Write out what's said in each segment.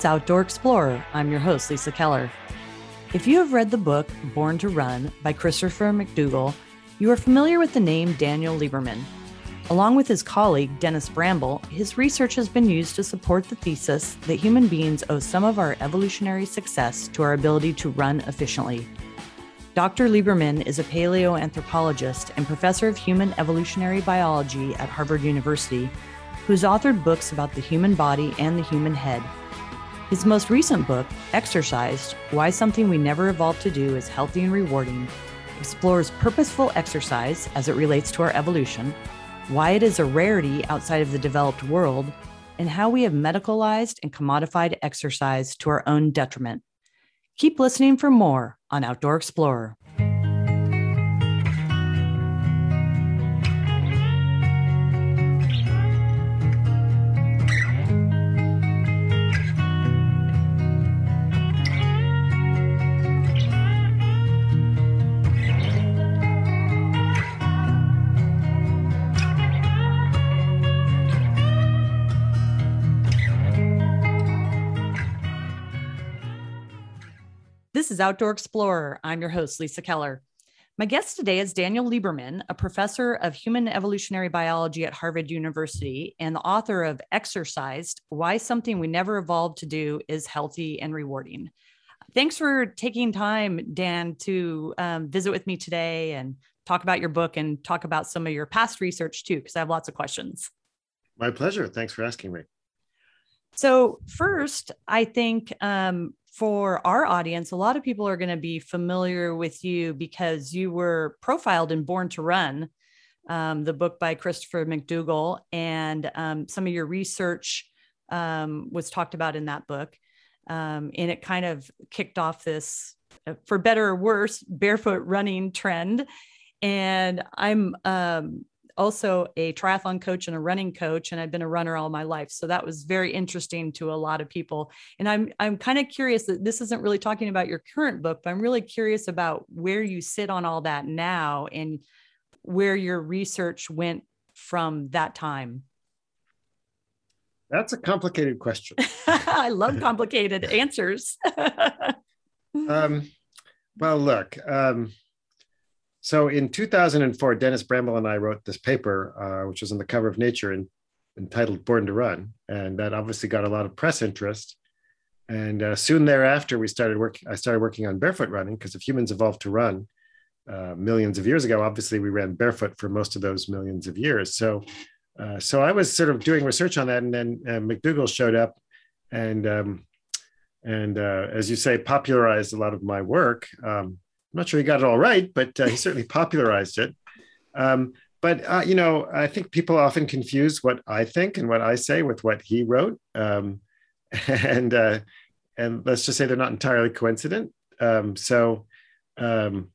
It's Outdoor Explorer. I'm your host, Lisa Keller. If you have read the book Born to Run by Christopher McDougall, you are familiar with the name Daniel Lieberman. Along with his colleague, Dennis Bramble, his research has been used to support the thesis that human beings owe some of our evolutionary success to our ability to run efficiently. Dr. Lieberman is a paleoanthropologist and professor of human evolutionary biology at Harvard University, who's authored books about the human body and the human head his most recent book, Exercised Why Something We Never Evolved to Do is Healthy and Rewarding, explores purposeful exercise as it relates to our evolution, why it is a rarity outside of the developed world, and how we have medicalized and commodified exercise to our own detriment. Keep listening for more on Outdoor Explorer. Is Outdoor Explorer. I'm your host, Lisa Keller. My guest today is Daniel Lieberman, a professor of human evolutionary biology at Harvard University and the author of Exercised Why Something We Never Evolved to Do is Healthy and Rewarding. Thanks for taking time, Dan, to um, visit with me today and talk about your book and talk about some of your past research too, because I have lots of questions. My pleasure. Thanks for asking me. So, first, I think um, for our audience, a lot of people are going to be familiar with you because you were profiled in Born to Run, um, the book by Christopher McDougall, and um, some of your research um, was talked about in that book. Um, and it kind of kicked off this, uh, for better or worse, barefoot running trend. And I'm um, also a triathlon coach and a running coach and I've been a runner all my life. So that was very interesting to a lot of people. And I'm I'm kind of curious that this isn't really talking about your current book but I'm really curious about where you sit on all that now and where your research went from that time. That's a complicated question. I love complicated answers. Um, well look um, so in 2004, Dennis Bramble and I wrote this paper, uh, which was on the cover of Nature and entitled Born to Run. And that obviously got a lot of press interest. And uh, soon thereafter, we started work. I started working on barefoot running because if humans evolved to run uh, millions of years ago, obviously we ran barefoot for most of those millions of years. So, uh, so I was sort of doing research on that, and then uh, McDougall showed up, and um, and uh, as you say, popularized a lot of my work. Um, I'm not sure he got it all right, but uh, he certainly popularized it. Um, but uh, you know, I think people often confuse what I think and what I say with what he wrote, um, and uh, and let's just say they're not entirely coincident. Um, so, um,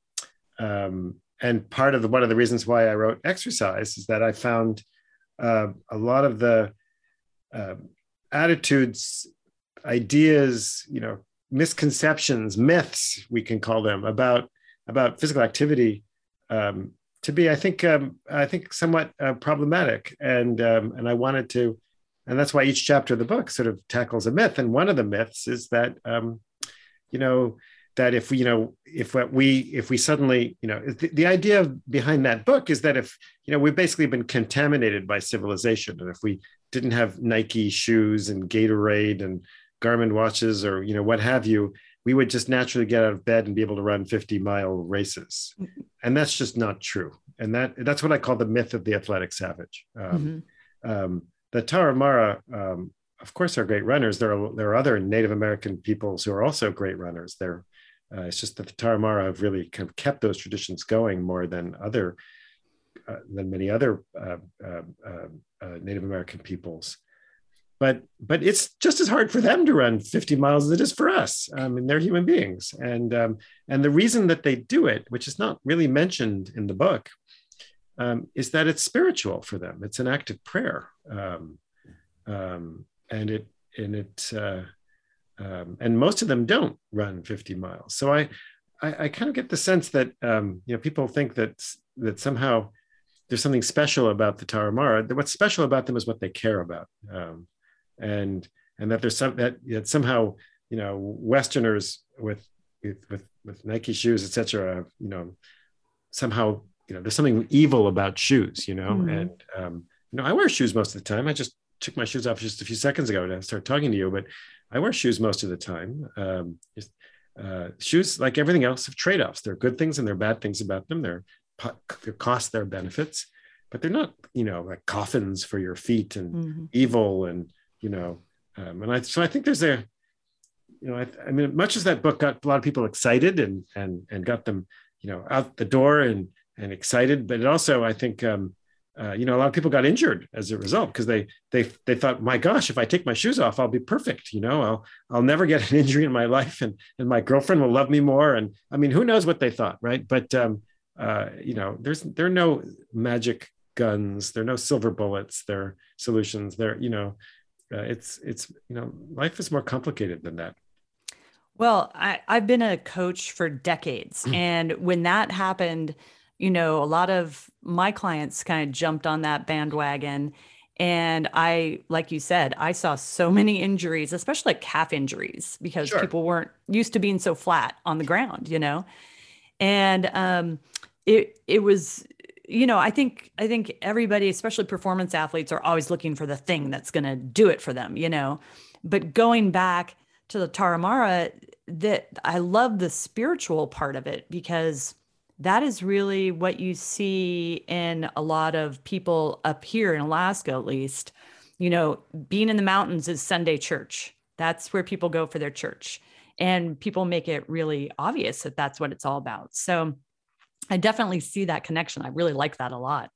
um, and part of the one of the reasons why I wrote Exercised is that I found uh, a lot of the um, attitudes, ideas, you know, misconceptions, myths, we can call them about about physical activity um, to be, I think, um, I think somewhat uh, problematic, and um, and I wanted to, and that's why each chapter of the book sort of tackles a myth. And one of the myths is that, um, you know, that if we, you know, if we if we suddenly, you know, the, the idea behind that book is that if you know we've basically been contaminated by civilization, and if we didn't have Nike shoes and Gatorade and Garmin watches or you know what have you, we would just naturally get out of bed and be able to run 50 mile races, and that's just not true. And that that's what I call the myth of the athletic savage. Um, mm-hmm. um, the Tarahumara, um, of course, are great runners. There are there are other Native American peoples who are also great runners. They're uh, it's just that the Tarahumara have really kind of kept those traditions going more than other uh, than many other uh, uh, uh, uh Native American peoples but but it's just as hard for them to run 50 miles as it is for us. I mean, they're human beings, and um, and the reason that they do it, which is not really mentioned in the book, um, is that it's spiritual for them. It's an act of prayer, um, um and it and it uh, um, and most of them don't run 50 miles. So I I, I kind of get the sense that um, you know people think that that somehow there's something special about the Tarahumara. What's special about them is what they care about. Um, and and that there's some that, that somehow you know Westerners with with with Nike shoes, etc. You know, somehow you know there's something evil about shoes. You know, mm-hmm. and um, you know I wear shoes most of the time. I just took my shoes off just a few seconds ago to start talking to you, but I wear shoes most of the time. Um, just, uh, shoes, like everything else, have trade offs. There are good things and there are bad things about them. There are costs, there are benefits, but they're not, you know, like coffins for your feet and mm-hmm. evil and you know. Um, and I so I think there's a you know, I, I, mean, much as that book got a lot of people excited and and and got them, you know, out the door and and excited, but it also, I think, um, uh, you know, a lot of people got injured as a result because they they they thought, my gosh, if I take my shoes off, I'll be perfect. You know, I'll I'll never get an injury in my life, and and my girlfriend will love me more. And I mean, who knows what they thought, right? But um, uh, you know, there's there are no magic guns, there are no silver bullets, there are solutions. There, you know, uh, it's it's you know, life is more complicated than that. Well, I, I've been a coach for decades. And when that happened, you know, a lot of my clients kind of jumped on that bandwagon. And I, like you said, I saw so many injuries, especially like calf injuries, because sure. people weren't used to being so flat on the ground, you know? And um, it it was, you know, I think I think everybody, especially performance athletes, are always looking for the thing that's gonna do it for them, you know. But going back to the Tarahumara, that I love the spiritual part of it because that is really what you see in a lot of people up here in Alaska, at least. You know, being in the mountains is Sunday church. That's where people go for their church. And people make it really obvious that that's what it's all about. So I definitely see that connection. I really like that a lot.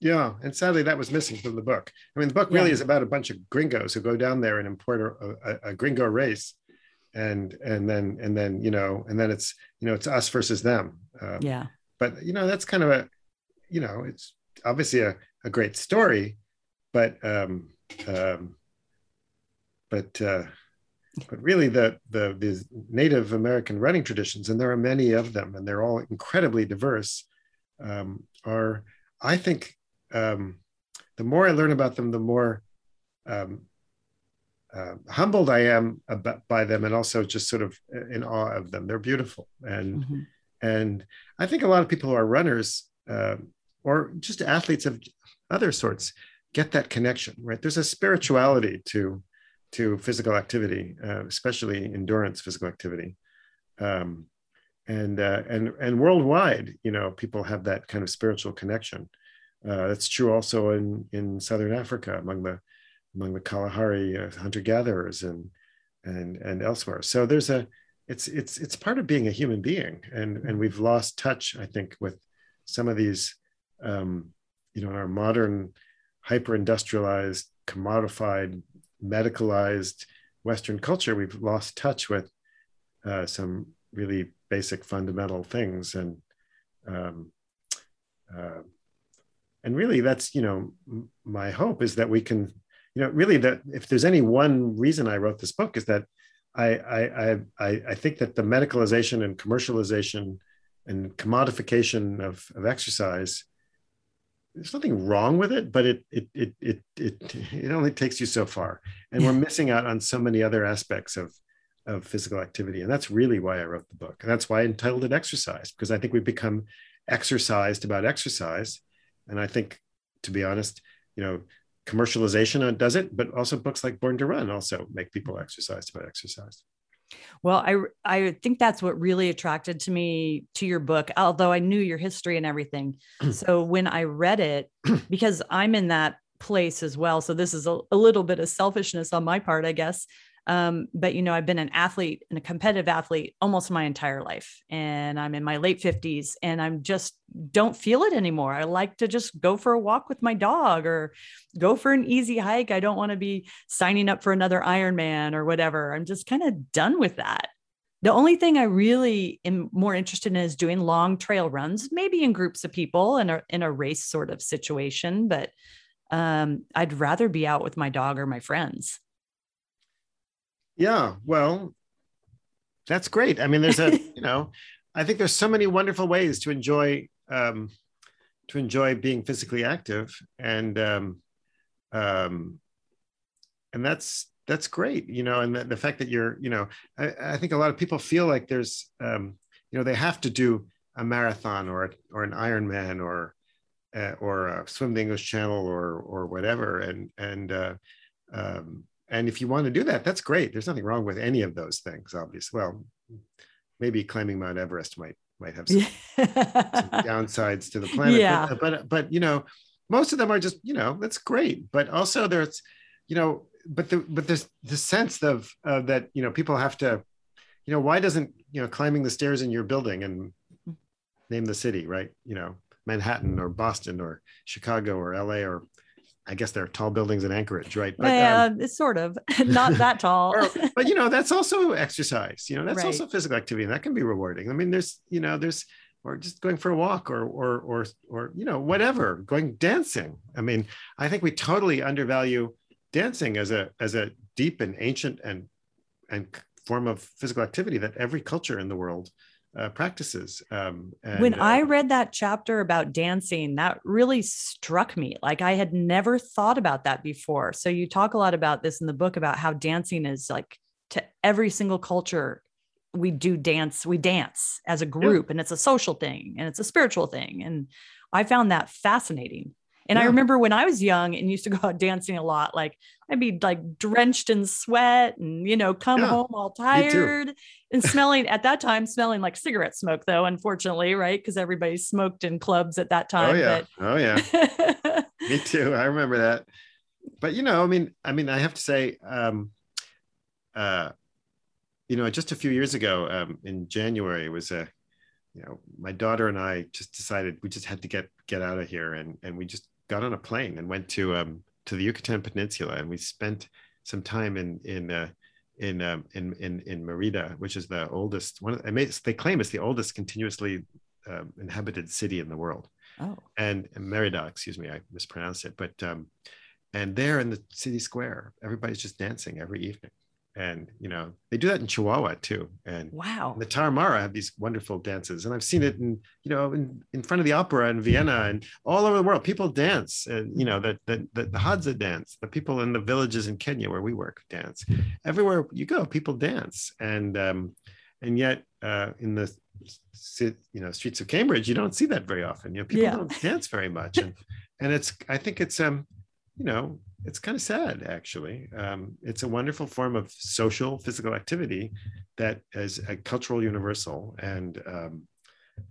Yeah, and sadly, that was missing from the book. I mean, the book really yeah. is about a bunch of gringos who go down there and import a, a, a, gringo race, and and then and then you know, and then it's you know it's us versus them. Uh, yeah. But you know, that's kind of a, you know, it's obviously a, a great story, but um, um, but uh, but really the the the Native American running traditions, and there are many of them, and they're all incredibly diverse. Um, are I think um, the more I learn about them, the more um, uh, humbled I am about, by them, and also just sort of in awe of them. They're beautiful, and mm-hmm. and I think a lot of people who are runners uh, or just athletes of other sorts get that connection. Right? There's a spirituality to to physical activity, uh, especially endurance physical activity. Um, and uh, and and worldwide, you know, people have that kind of spiritual connection. Uh, that's true also in, in Southern Africa among the among the Kalahari uh, hunter gatherers and and and elsewhere. So there's a it's it's it's part of being a human being, and and we've lost touch, I think, with some of these, um, you know, our modern hyper industrialized, commodified, medicalized Western culture. We've lost touch with uh, some really basic fundamental things and. Um, uh, and really that's you know my hope is that we can you know really that if there's any one reason i wrote this book is that i i i i think that the medicalization and commercialization and commodification of, of exercise there's nothing wrong with it but it it it it it, it only takes you so far. And we're missing out on so many other aspects of of physical activity. And that's really why i wrote the book. And that's why i entitled it Exercised because i think we've become exercised about exercise. And I think, to be honest, you know, commercialization does it, but also books like Born to Run also make people exercised about exercise. Well, I I think that's what really attracted to me to your book, although I knew your history and everything. Mm. so when I read it, because I'm in that place as well, so this is a, a little bit of selfishness on my part, I guess. Um, but you know, I've been an athlete and a competitive athlete almost my entire life, and I'm in my late 50s, and I'm just don't feel it anymore. I like to just go for a walk with my dog or go for an easy hike. I don't want to be signing up for another Ironman or whatever. I'm just kind of done with that. The only thing I really am more interested in is doing long trail runs, maybe in groups of people in a in a race sort of situation. But um, I'd rather be out with my dog or my friends. Yeah, well, that's great. I mean, there's a, you know, I think there's so many wonderful ways to enjoy um, to enjoy being physically active, and um, um, and that's that's great you know and the, the fact that you're you know I, I, think a lot of people feel like there's um, you know they have to do a marathon or or an Ironman or uh, or uh, swim the English Channel or or whatever and and uh, um, and if you want to do that that's great. There's nothing wrong with any of those things obviously. Well maybe climbing Mount Everest might might have some, some downsides to the planet yeah. but, but but you know most of them are just you know that's great. But also there's you know but the but there's the sense of uh, that you know people have to you know why doesn't you know climbing the stairs in your building and name the city right? You know manhattan or boston or chicago or la or i guess there are tall buildings in anchorage right? But, yeah um, it's sort of not that tall. Or, but you know that's also exercise you know that's right. also physical activity and that can be rewarding. I mean there's you know there's or just going for a walk or or or or you know whatever going dancing. I mean i think we totally undervalue dancing as a as a deep and ancient and and form of physical activity that every culture in the world uh, practices. Um, and, when uh, I read that chapter about dancing, that really struck me. Like I had never thought about that before. So you talk a lot about this in the book about how dancing is like to every single culture. We do dance, we dance as a group, yeah. and it's a social thing and it's a spiritual thing. And I found that fascinating. And yeah. I remember when I was young and used to go out dancing a lot, like I'd be like drenched in sweat and, you know, come yeah. home all tired and smelling at that time, smelling like cigarette smoke, though, unfortunately, right? Because everybody smoked in clubs at that time. Oh, yeah. But... Oh, yeah. Me too. I remember that. But, you know, I mean, I mean, I have to say, um, uh, you know, just a few years ago um, in January was a, you know, my daughter and I just decided we just had to get get out of here, and and we just got on a plane and went to um, to the Yucatan Peninsula, and we spent some time in in uh, in, um, in in in Merida, which is the oldest one. They claim it's the oldest continuously um, inhabited city in the world. Oh, and, and Merida, excuse me, I mispronounced it. But um, and there in the city square, everybody's just dancing every evening and you know they do that in Chihuahua too. And wow, the Tarahumara have these wonderful dances, and I've seen it in you know in, in front of the opera in Vienna and all over the world. People dance, and you know the the the, the Hadza dance. The people in the villages in Kenya where we work dance. Everywhere you go, people dance, and um, and yet uh, in the you know streets of Cambridge, you don't see that very often. You know, people yeah. don't dance very much, and and it's I think it's um you know it's kind of sad actually. Um, it's a wonderful form of social physical activity that is a cultural universal and um,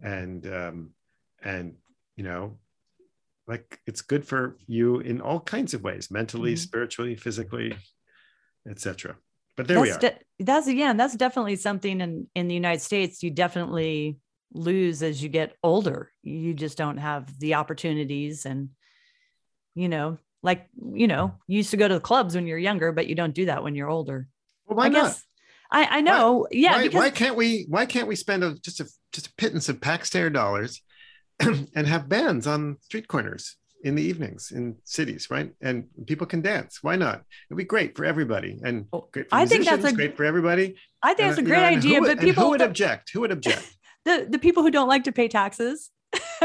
and um, and you know like it's good for you in all kinds of ways mentally mm-hmm. spiritually physically etc but there that's we are. de- that's again that's definitely something in in the united states you definitely lose as you get older. You just don't have the opportunities and you know like you know you used to go to the clubs when you're younger but you don't do that when you're older well, why I not? guess I, I know why, yeah why, because... why can't we why can't we spend a, just a just a pittance of taxpayer dollars and have bands on street corners in the evenings in cities, right? And people can dance. Why not? It'd be great for everybody, and oh, great for I think that's a, great for everybody. I think and, that's a great know, idea. Who, but people who would object? Who would object? the the people who don't like to pay taxes.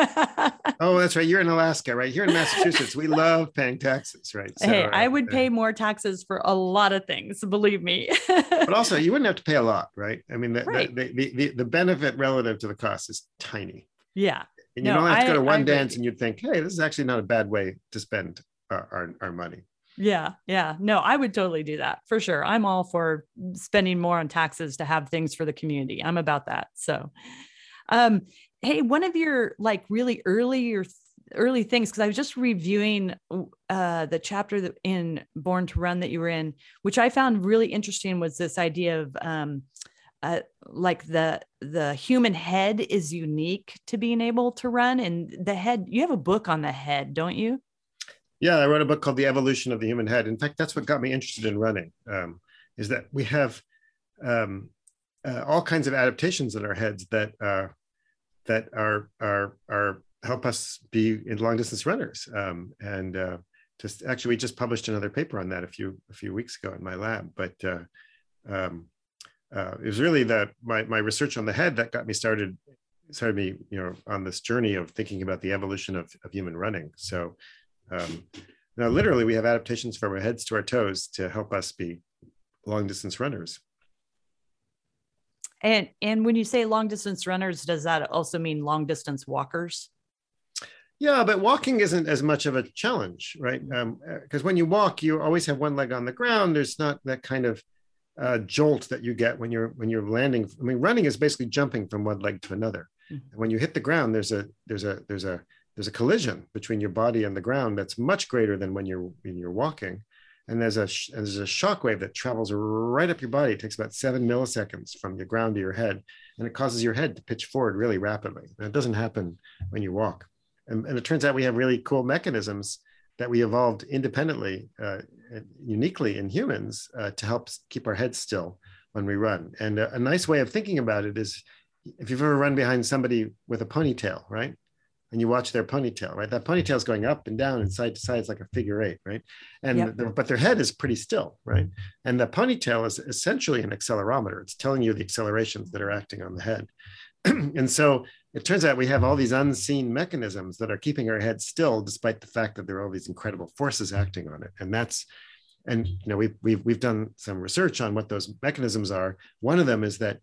oh, that's right. You're in Alaska, right? Here in Massachusetts, we love paying taxes, right? So, hey, I would pay more taxes for a lot of things, believe me. but also, you wouldn't have to pay a lot, right? I mean, the, right. the, the, the, the, benefit relative to the cost is tiny. Yeah. And you no, don't have to go to one dance and you'd think, hey, this is actually not a bad way to spend our, our, our money. Yeah, yeah. No, I would totally do that for sure. I'm all for spending more on taxes to have things for the community. I'm about that. So, um, hey, one of your like really early or early things because I was just reviewing uh, the chapter in Born to Run that you were in, which I found really interesting was this idea of um, uh, like the the human head is unique to being able to run, and the head. You have a book on the head, don't you? Yeah, I wrote a book called The Evolution of the Human Head. In fact, that's what got me interested in running. Um, is that we have um, uh, all kinds of adaptations in our heads that uh, that are are are help us be in long distance runners. Um, and uh, just actually, we just published another paper on that a few a few weeks ago in my lab. But uh, um, uh, it was really the my my research on the head that got me started started me you know on this journey of thinking about the evolution of, of human running. So um, now literally we have adaptations from our heads to our toes to help us be long distance runners. And and when you say long distance runners, does that also mean long distance walkers? Yeah, but walking isn't as much of a challenge, right? Because um, uh, when you walk, you always have one leg on the ground. There's not that kind of uh, jolt that you get when you're when you're landing. I mean, running is basically jumping from one leg to another. Mm-hmm. When you hit the ground, there's a there's a there's a there's a collision between your body and the ground that's much greater than when you're when you're walking and there's a there's a shock wave that travels right up your body. It takes about seven milliseconds from your ground to your head, and it causes your head to pitch forward really rapidly. And it doesn't happen when you walk. And, and it turns out we have really cool mechanisms that we evolved independently, uh, uniquely in humans, uh, to help keep our heads still when we run. And a, a nice way of thinking about it is, if you've ever run behind somebody with a ponytail, right? And you watch their ponytail, right? That ponytail is going up and down and side to side. It's like a figure eight, right? And yep. the, but their head is pretty still, right? And the ponytail is essentially an accelerometer. It's telling you the accelerations that are acting on the head. and so it turns out we have all these unseen mechanisms that are keeping our head still, despite the fact that there are all these incredible forces acting on it. And that's and you know we've we've we've done some research on what those mechanisms are. One of them is that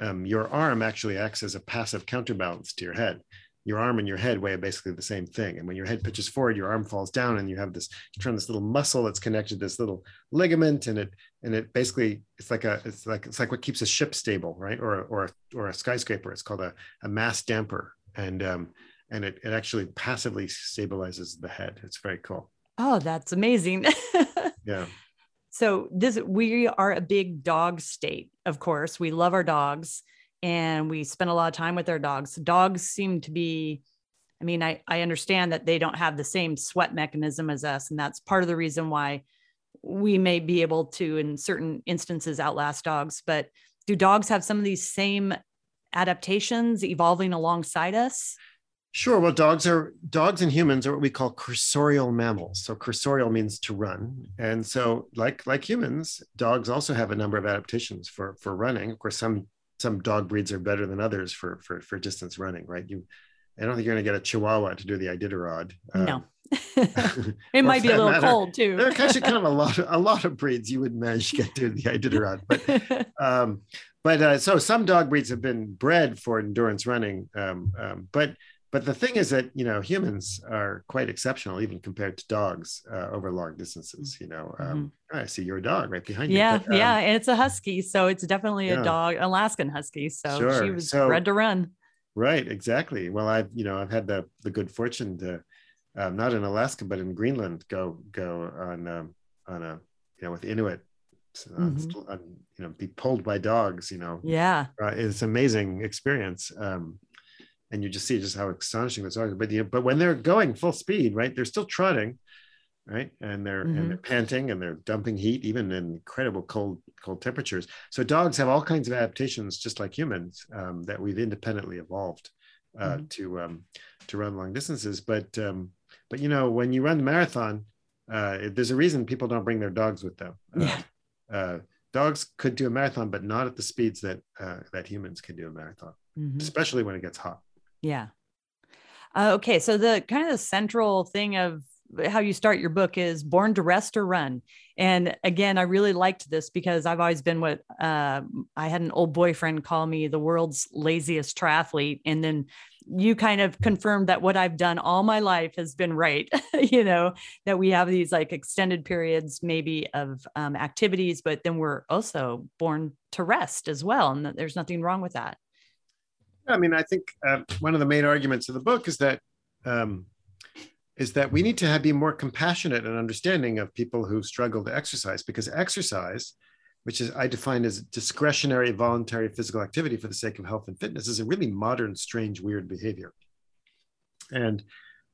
um, your arm actually acts as a passive counterbalance to your head your arm and your head weigh basically the same thing. And when your head pitches forward, your arm falls down, and you have this you turn this little muscle that's connected to this little ligament, and it and it basically it's like a it's like it's like what keeps a ship stable, right? Or or or a skyscraper. It's called a, a mass damper, and um, and it it actually passively stabilizes the head. It's very cool. Oh, that's amazing. yeah. So this we are a big dog state, of course. We love our dogs and we spend a lot of time with our dogs. Dogs seem to be, I mean, I, I understand that they don't have the same sweat mechanism as us. And that's part of the reason why we may be able to, in certain instances, outlast dogs. But do dogs have some of these same adaptations evolving alongside us? Sure. Well, dogs are dogs and humans are what we call cursorial mammals. So cursorial means to run, and so like like humans, dogs also have a number of adaptations for for running. Of course, some some dog breeds are better than others for for for distance running, right? You, I don't think you're going to get a Chihuahua to do the Iditarod. Um, no, it might be a little matter, cold too. there are actually kind of a lot of, a lot of breeds you would manage to get to the Iditarod, but um, but uh, so some dog breeds have been bred for endurance running, um, um, but but the thing is that you know humans are quite exceptional even compared to dogs uh, over long distances you know um, mm-hmm. i see your dog right behind yeah, you but, um, yeah and it's a husky so it's definitely yeah. a dog alaskan husky so sure. she was so, bred to run right exactly well i've you know i've had the the good fortune to um, not in alaska but in greenland go go on um, on a you know with inuit mm-hmm. on, you know be pulled by dogs you know yeah uh, it's an amazing experience um and you just see just how astonishing this are. But know, but when they're going full speed, right, they're still trotting, right, and they're mm-hmm. and they're panting and they're dumping heat even in incredible cold cold temperatures. So dogs have all kinds of adaptations, just like humans, um, that we've independently evolved uh, mm-hmm. to um, to run long distances. But um, but you know, when you run the marathon, uh, there's a reason people don't bring their dogs with them. Uh, yeah. Uh, dogs could do a marathon, but not at the speeds that uh, that humans can do a marathon, mm-hmm. especially when it gets hot. Yeah. Uh, okay. So the kind of the central thing of how you start your book is born to rest or run. And again, I really liked this because I've always been what uh, I had an old boyfriend call me the world's laziest triathlete. And then you kind of confirmed that what I've done all my life has been right. you know, that we have these like extended periods, maybe of um, activities, but then we're also born to rest as well. And that there's nothing wrong with that. I mean, I think uh, one of the main arguments of the book is that um, is that we need to have, be more compassionate and understanding of people who struggle to exercise because exercise, which is I define as discretionary, voluntary physical activity for the sake of health and fitness, is a really modern, strange, weird behavior. And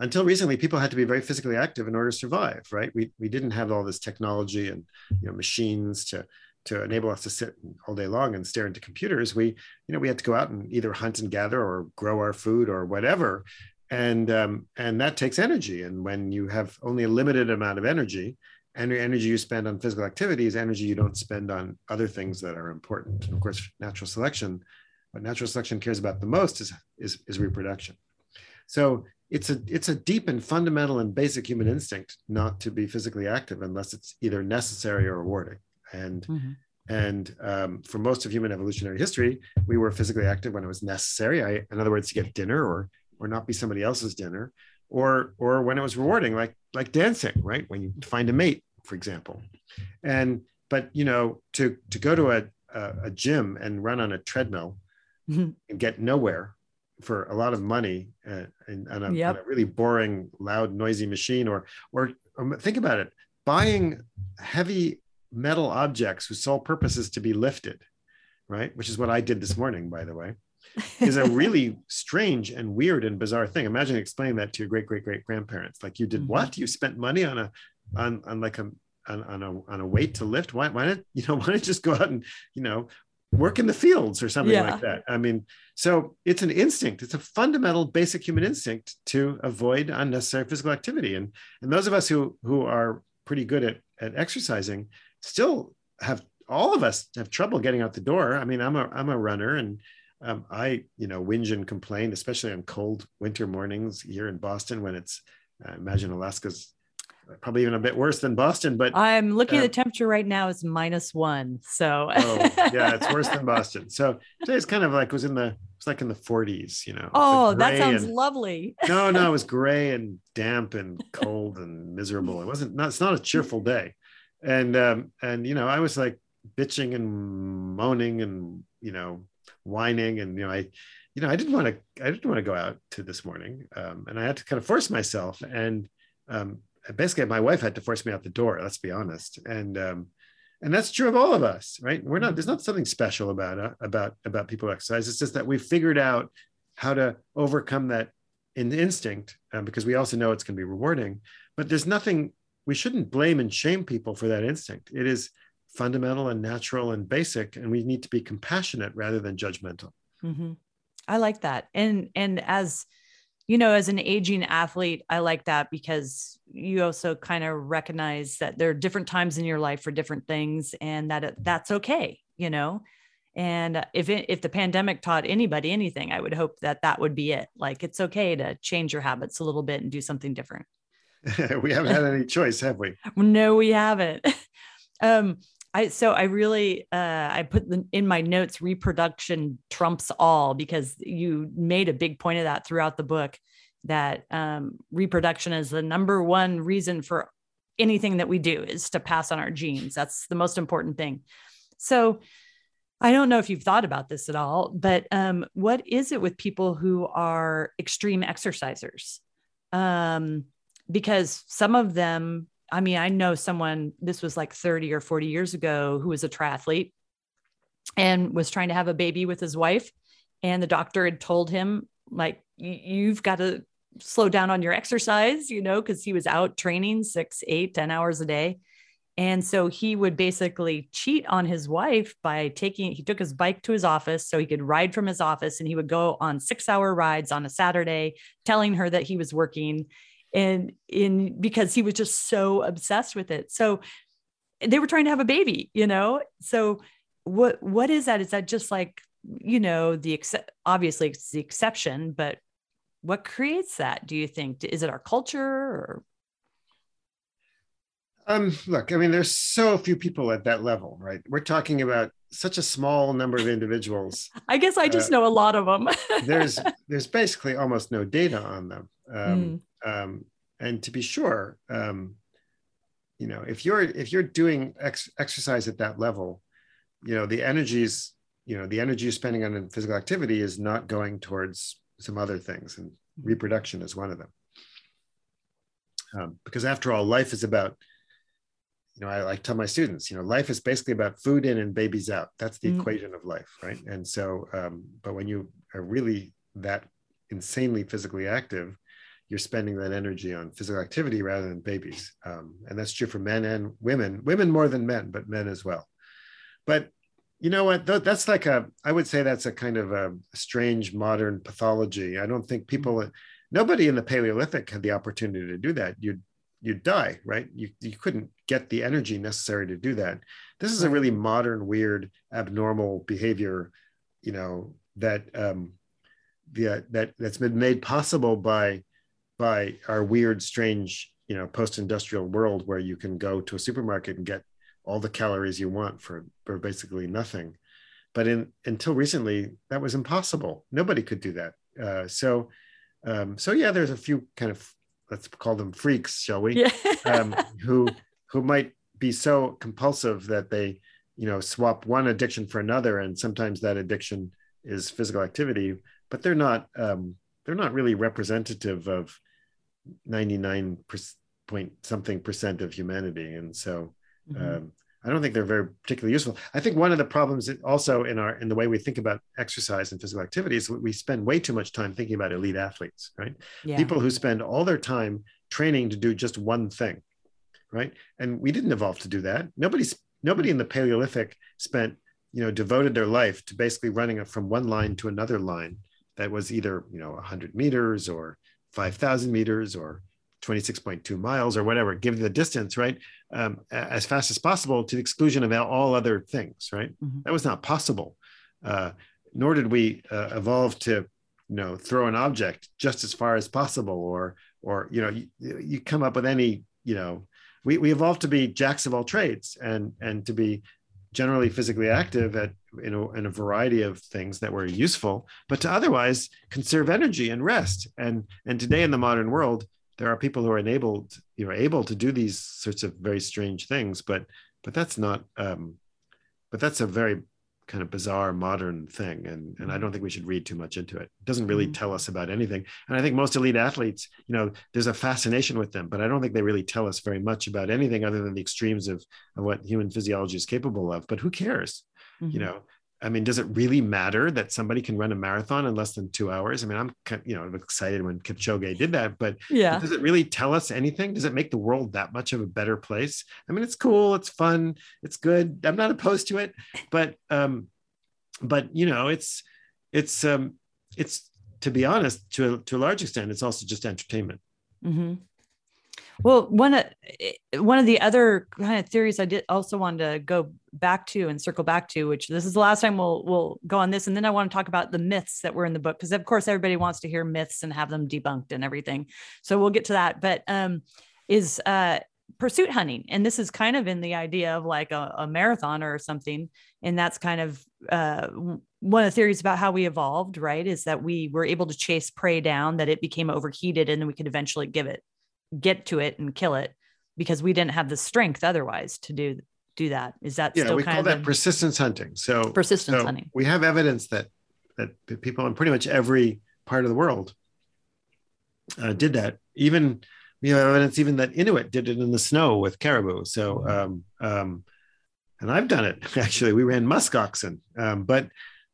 until recently, people had to be very physically active in order to survive, right? We, we didn't have all this technology and you know, machines to to enable us to sit all day long and stare into computers we you know we had to go out and either hunt and gather or grow our food or whatever. And um, and that takes energy. And when you have only a limited amount of energy and energy you spend on physical activity is energy you don't spend on other things that are important. And of course natural selection what natural selection cares about the most is is, is reproduction. So it's a it's a deep and fundamental and basic human instinct not to be physically active unless it's either necessary or rewarding and mm-hmm. And um, for most of human evolutionary history, we were physically active when it was necessary. I, in other words, to get dinner or or not be somebody else's dinner, or or when it was rewarding, like like dancing, right? When you find a mate, for example. And but you know, to to go to a a, a gym and run on a treadmill mm-hmm. and get nowhere for a lot of money uh, and, and, a, yep. and, a, really boring, loud, noisy machine, or or um, think about it, buying heavy metal objects whose sole purpose is to be lifted, right? Which is what I did this morning, by the way, is a really strange and weird and bizarre thing. Imagine explaining that to your great great great grandparents. Like you did mm-hmm. what? You spent money on a on on like a on, on a on a weight to lift. Why why not you know why not just go out and you know work in the fields or something yeah. like that. I mean, so it's an instinct. It's a fundamental, basic human instinct to avoid unnecessary physical activity. And and those of us who who are pretty good at at exercising still have all of us have trouble getting out the door. I mean, I'm a I'm a runner and um, I you know whinge and complain, especially on cold winter mornings here in Boston when it's I imagine Alaska's probably even a bit worse than Boston. But I'm looking uh, at the temperature right now is minus one. So oh, yeah, it's worse than Boston. So today it's kind of like was in the it's like in the 40s, you know. Oh, that sounds and, lovely. no, no, it was gray and damp and cold and miserable. It wasn't not it's not a cheerful day. And um, and you know, I was like bitching and moaning and you know, whining and you know, I you know, I didn't want to I didn't want to go out to this morning. Um, and I had to kind of force myself. And um, basically my wife had to force me out the door let's be honest. And um, and that's true of all of us right? We're not there's not something special about uh, about about people exercise. It's just that we've figured out how to overcome that in the instinct um, because we also know it's going to be rewarding. But there's nothing we shouldn't blame and shame people for that instinct it is fundamental and natural and basic and we need to be compassionate rather than judgmental mm-hmm. i like that and and as you know, as an aging athlete, I like that because you also kind of recognize that there are different times in your life for different things and that it, that's okay, you know. And if it, if the pandemic taught anybody anything, I would hope that that would be it. Like it's okay to change your habits a little bit and do something different. we haven't had any choice, have we? no, we haven't. um, I so I really uh, I put the, in my notes reproduction trumps all because you made a big point of that throughout the book that um, reproduction is the number one reason for anything that we do is to pass on our genes. That's the most important thing. So I don't know if you've thought about this at all, but um, what is it with people who are extreme exercisers? Um, because some of them I mean, I know someone, this was like 30 or 40 years ago, who was a triathlete and was trying to have a baby with his wife. And the doctor had told him, like, you've got to slow down on your exercise, you know, because he was out training six, eight, ten hours a day. And so he would basically cheat on his wife by taking, he took his bike to his office so he could ride from his office and he would go on six hour rides on a Saturday, telling her that he was working and in because he was just so obsessed with it. So they were trying to have a baby you know? So what what is that? Is that just like you know the ex- obviously it's the exception but what creates that do you think? Is it our culture or? Um look i mean there's so few people at that level right? We're talking about such a small number of individuals i guess i just uh, know a lot of them there's there's basically almost no data on them um, mm. Um, and to be sure, um, you know, if you're if you're doing ex- exercise at that level, you know, the energies, you know, the energy you're spending on physical activity is not going towards some other things, and mm-hmm. reproduction is one of them. Um, because after all, life is about, you know, I like tell my students, you know, life is basically about food in and babies out. That's the mm-hmm. equation of life, right? And so, um, but when you are really that insanely physically active, you're spending that energy on physical activity rather than babies. Um, and that's true for men and women, women more than men, but men as well. But you know what? That's like a, I would say that's a kind of a strange modern pathology. I don't think people, nobody in the Paleolithic had the opportunity to do that. You'd, you'd die, right? You, you couldn't get the energy necessary to do that. This is a really modern, weird, abnormal behavior, you know, that, um, the, that that's been made possible by by our weird, strange, you know, post-industrial world where you can go to a supermarket and get all the calories you want for, for basically nothing. But in until recently, that was impossible. Nobody could do that. Uh, so, um, so yeah, there's a few kind of let's call them freaks, shall we? Yeah. um, who who might be so compulsive that they, you know, swap one addiction for another, and sometimes that addiction is physical activity, but they're not um, they're not really representative of 99 point something percent of humanity, and so. Mm-hmm. Um, I don't think they're very particularly useful. I think one of the problems also in our in the way we think about exercise and physical activity is we spend way too much time thinking about elite athletes, right? Yeah. People who spend all their time training to do just one thing, right? And we didn't evolve to do that. Nobody's nobody in the Paleolithic spent you know devoted their life to basically running from one line to another line that was either you know 100 meters or 5,000 meters or 26.2 miles or whatever, give the distance, right? Um, as fast as possible to the exclusion of all other things, right? Mm-hmm. That was not possible. Uh, nor did we uh, evolve to, you know, throw an object just as far as possible or, or, you know, you, you come up with any, you know, we, we evolved to be jacks of all trades and, and to be generally physically active at in a, in a, variety of things that were useful, but to otherwise conserve energy and rest. And and today in the modern world, there are people who are enabled you know able to do these sorts of very strange things but but that's not um but that's a very kind of bizarre modern thing and and i don't think we should read too much into it it doesn't really mm-hmm. tell us about anything and i think most elite athletes you know there's a fascination with them but i don't think they really tell us very much about anything other than the extremes of, of what human physiology is capable of but who cares mm-hmm. you know I mean, does it really matter that somebody can run a marathon in less than two hours? I mean, I'm you know I'm excited when Kipchoge did that, but yeah, does it really tell us anything? Does it make the world that much of a better place? I mean, it's cool, it's fun, it's good. I'm not opposed to it, but um, but you know, it's it's um, it's to be honest, to a, to a large extent, it's also just entertainment. Mm-hmm. Well, one of one of the other kind of theories I did also want to go back to and circle back to, which this is the last time we'll we'll go on this, and then I want to talk about the myths that were in the book because of course everybody wants to hear myths and have them debunked and everything. So we'll get to that. But um, is uh, pursuit hunting, and this is kind of in the idea of like a, a marathon or something, and that's kind of uh, one of the theories about how we evolved, right? Is that we were able to chase prey down, that it became overheated, and then we could eventually give it get to it and kill it because we didn't have the strength otherwise to do do that. Is that yeah? we call that persistence hunting. So persistence so hunting. We have evidence that that people in pretty much every part of the world uh, did that. Even we have evidence even that Inuit did it in the snow with caribou. So mm-hmm. um, um, and I've done it actually. We ran musk oxen, um, but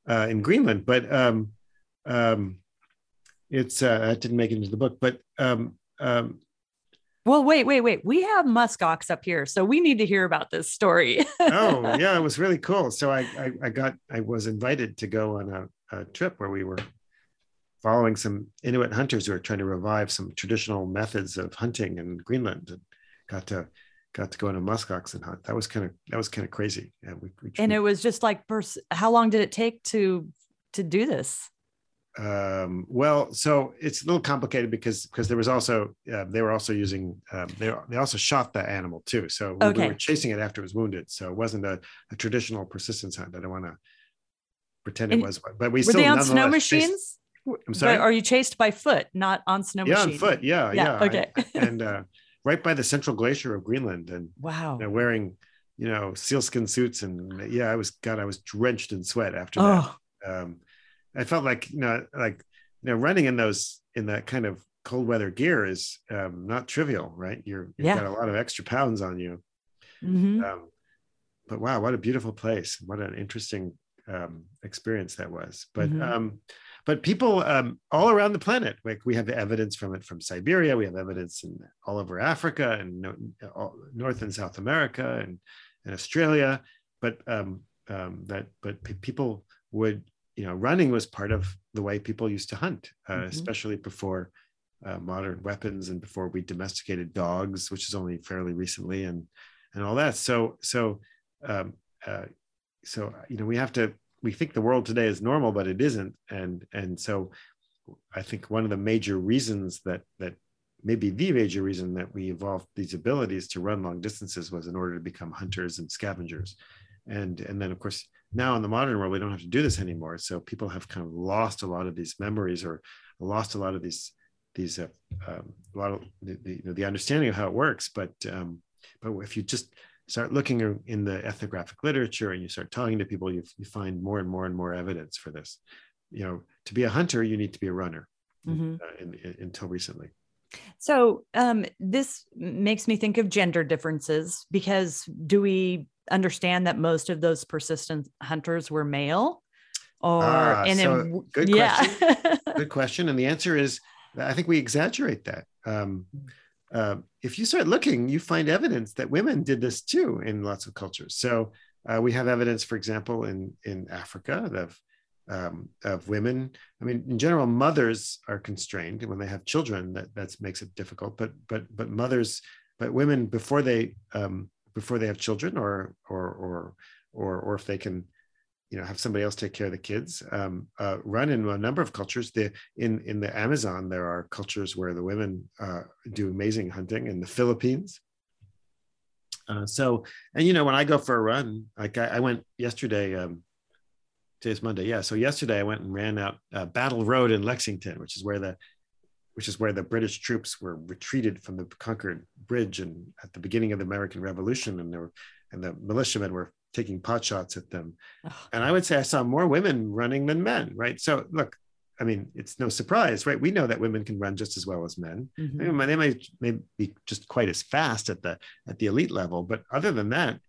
uh, in Greenland, but um, um, it's uh, that didn't make it into the book. But um, um, well, wait, wait, wait. We have muskox up here, so we need to hear about this story. oh, yeah, it was really cool. So I, I, I got, I was invited to go on a, a, trip where we were following some Inuit hunters who are trying to revive some traditional methods of hunting in Greenland, and got to, got to go on a muskox and hunt. That was kind of, that was kind of crazy. Yeah, we, we, and it was just like, pers- how long did it take to, to do this? Um, well, so it's a little complicated because because there was also uh, they were also using um, they they also shot the animal too. So we, okay. we, were chasing it after it was wounded. So it wasn't a, a traditional persistence hunt. I don't want to pretend and it was, but we were still they on snow machines. Chased, I'm sorry. But are you chased by foot, not on snow yeah, machines? on foot. Yeah, yeah. yeah. Okay. I, and uh, right by the central glacier of Greenland, and wow, they're wearing you know sealskin suits, and yeah, I was God, I was drenched in sweat after oh. that. Um, I felt like you know, like you know, running in those in that kind of cold weather gear is um, not trivial, right? You're you've yeah. got a lot of extra pounds on you. Mm-hmm. Um, but wow, what a beautiful place! What an interesting um, experience that was. But mm-hmm. um, but people um, all around the planet, like we have evidence from it from Siberia, we have evidence in all over Africa and North and South America and, and Australia. But um, um, that but p- people would you know, running was part of the way people used to hunt, uh, mm-hmm. especially before uh, modern weapons and before we domesticated dogs, which is only fairly recently, and and all that. So so um, uh, so you know, we have to. We think the world today is normal, but it isn't, and and so I think one of the major reasons that that maybe the major reason that we evolved these abilities to run long distances was in order to become hunters and scavengers. And, and then, of course, now in the modern world, we don't have to do this anymore. So people have kind of lost a lot of these memories or lost a lot of these these uh, um, a lot of the, the, you know, the, understanding of how it works. But um, but if you just start looking in the ethnographic literature and you start talking to people, you, you find more and more and more evidence for this. You know, to be a hunter, you need to be a runner. Mm-hmm. Uh, in, in, until recently. So um, this makes me think of gender differences because do we understand that most of those persistent hunters were male? Or uh, and so then, good yeah. question. good question. And the answer is I think we exaggerate that. Um, uh, if you start looking, you find evidence that women did this too in lots of cultures. So uh, we have evidence, for example, in in Africa of um, of women. I mean, in general, mothers are constrained when they have children. That that makes it difficult. But but but mothers, but women before they um, before they have children, or or or or or if they can, you know, have somebody else take care of the kids. Um, uh, run in a number of cultures. The in in the Amazon, there are cultures where the women uh, do amazing hunting. In the Philippines. Uh, so, and you know, when I go for a run, like I, I went yesterday, um, today's Monday. Yeah. So yesterday I went and ran out uh, Battle Road in Lexington, which is where the which is where the British troops were retreated from the Concord Bridge and at the beginning of the American Revolution, and there were and the militiamen were taking pot shots at them. Oh. And I would say I saw more women running than men. Right. So look, I mean, it's no surprise, right? We know that women can run just as well as men. Mm-hmm. I mean, they may, may be just quite as fast at the at the elite level, but other than that,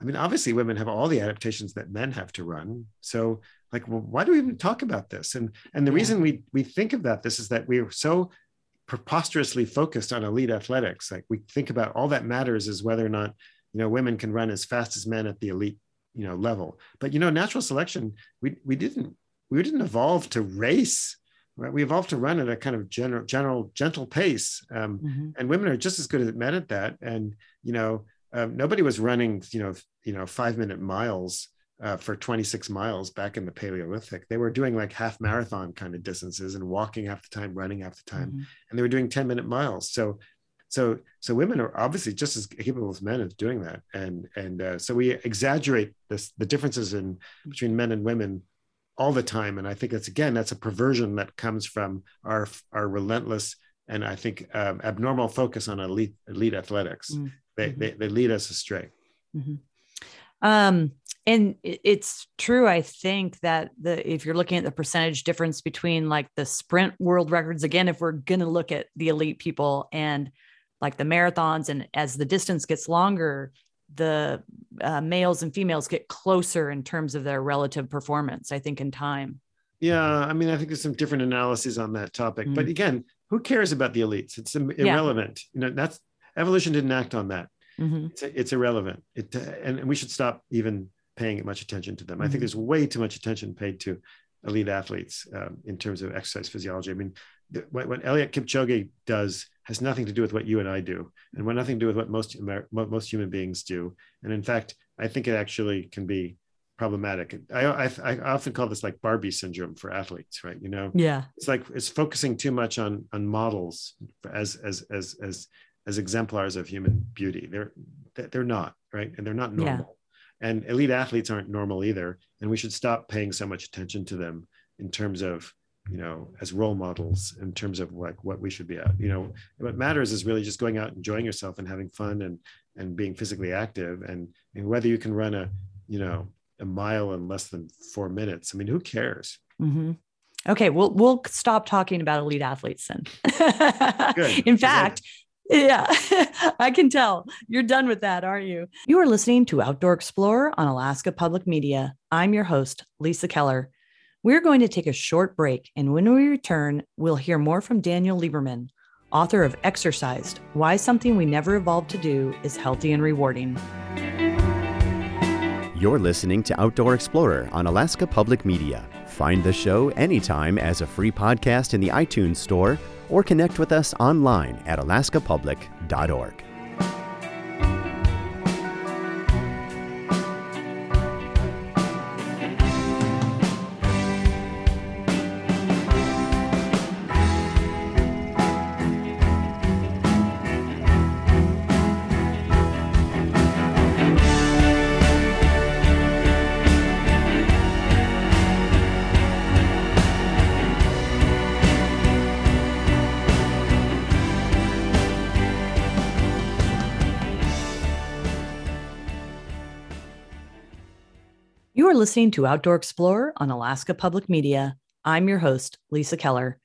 I mean, obviously, women have all the adaptations that men have to run. So, like, well, why do we even talk about this? And and the yeah. reason we we think about this is that we're so preposterously focused on elite athletics. Like, we think about all that matters is whether or not you know women can run as fast as men at the elite you know level. But you know, natural selection, we we didn't we didn't evolve to race. Right? We evolved to run at a kind of general, general, gentle pace, um, mm-hmm. and women are just as good as men at that. And you know, um, nobody was running, you know, you know, five minute miles uh, for 26 miles back in the Paleolithic. They were doing like half marathon kind of distances and walking half the time, running half the time, mm-hmm. and they were doing 10 minute miles. So, so, so women are obviously just as capable as men of doing that, and and uh, so we exaggerate this the differences in between men and women all the time. And I think that's again that's a perversion that comes from our our relentless and I think um, abnormal focus on elite elite athletics. Mm they, mm-hmm. they, they lead us astray. Mm-hmm. Um, and it's true, I think that the if you're looking at the percentage difference between like the sprint world records, again, if we're gonna look at the elite people and like the marathons, and as the distance gets longer, the uh, males and females get closer in terms of their relative performance, I think, in time. Yeah, I mean, I think there's some different analyses on that topic, mm-hmm. but again, who cares about the elites? It's irrelevant. Yeah. You know, that's evolution didn't act on that. Mm-hmm. It's, it's, irrelevant. It, and, and, we should stop even paying much attention to them. Mm-hmm. I think mm-hmm. there's way too much attention paid to elite athletes um, in terms of exercise physiology. I mean, the, what, what Eliud Kipchoge does has nothing to do with what you and I do, and what nothing to do with what most Amer- most human beings do. And in fact, I think it actually can be problematic. I, I, I often call this like Barbie syndrome for athletes, right? You know, yeah, it's like it's focusing too much on on models as as as as as exemplars of human beauty. They're they're not right, and they're not normal. Yeah. And elite athletes aren't normal either, and we should stop paying so much attention to them in terms of you know as role models in terms of like what we should be at you know what matters is really just going out enjoying yourself and having fun and and being physically active and, and whether you can run a you know a mile in less than four minutes i mean who cares mm-hmm. okay we'll we'll stop talking about elite athletes then in fact yeah, I can tell. You're done with that, aren't you? You are listening to Outdoor Explorer on Alaska Public Media. I'm your host, Lisa Keller. We're going to take a short break, and when we return, we'll hear more from Daniel Lieberman, author of Exercised Why Something We Never Evolved to Do is Healthy and Rewarding. You're listening to Outdoor Explorer on Alaska Public Media. Find the show anytime as a free podcast in the iTunes Store or connect with us online at alaskapublic.org. listening to Outdoor Explorer on Alaska Public Media. I'm your host, Lisa Keller.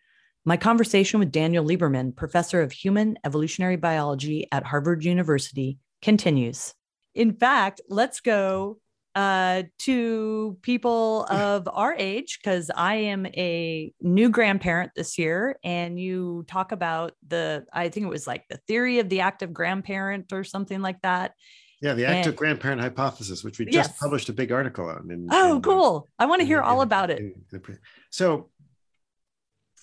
My conversation with Daniel Lieberman, professor of human evolutionary biology at Harvard University, continues. In fact, let's go uh, to people of our age because I am a new grandparent this year, and you talk about the I think it was like the theory of the active grandparent or something like that. Yeah, the active and, grandparent hypothesis, which we just yes. published a big article on. In, oh, in, cool! I want to hear in, all about it. so,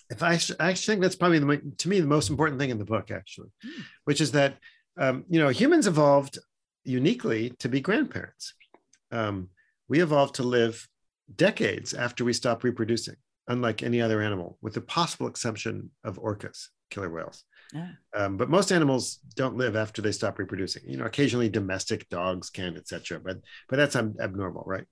if I, I actually think that's probably the to me the most important thing in the book, actually, mm. which is that um, you know humans evolved uniquely to be grandparents um, we evolved to live decades after we stopped reproducing, unlike any other animal, with the possible exception of orcas, killer whales. Um, but most animals don't live after they stop reproducing. You know, occasionally domestic dogs can, etc. But but that's abnormal, right?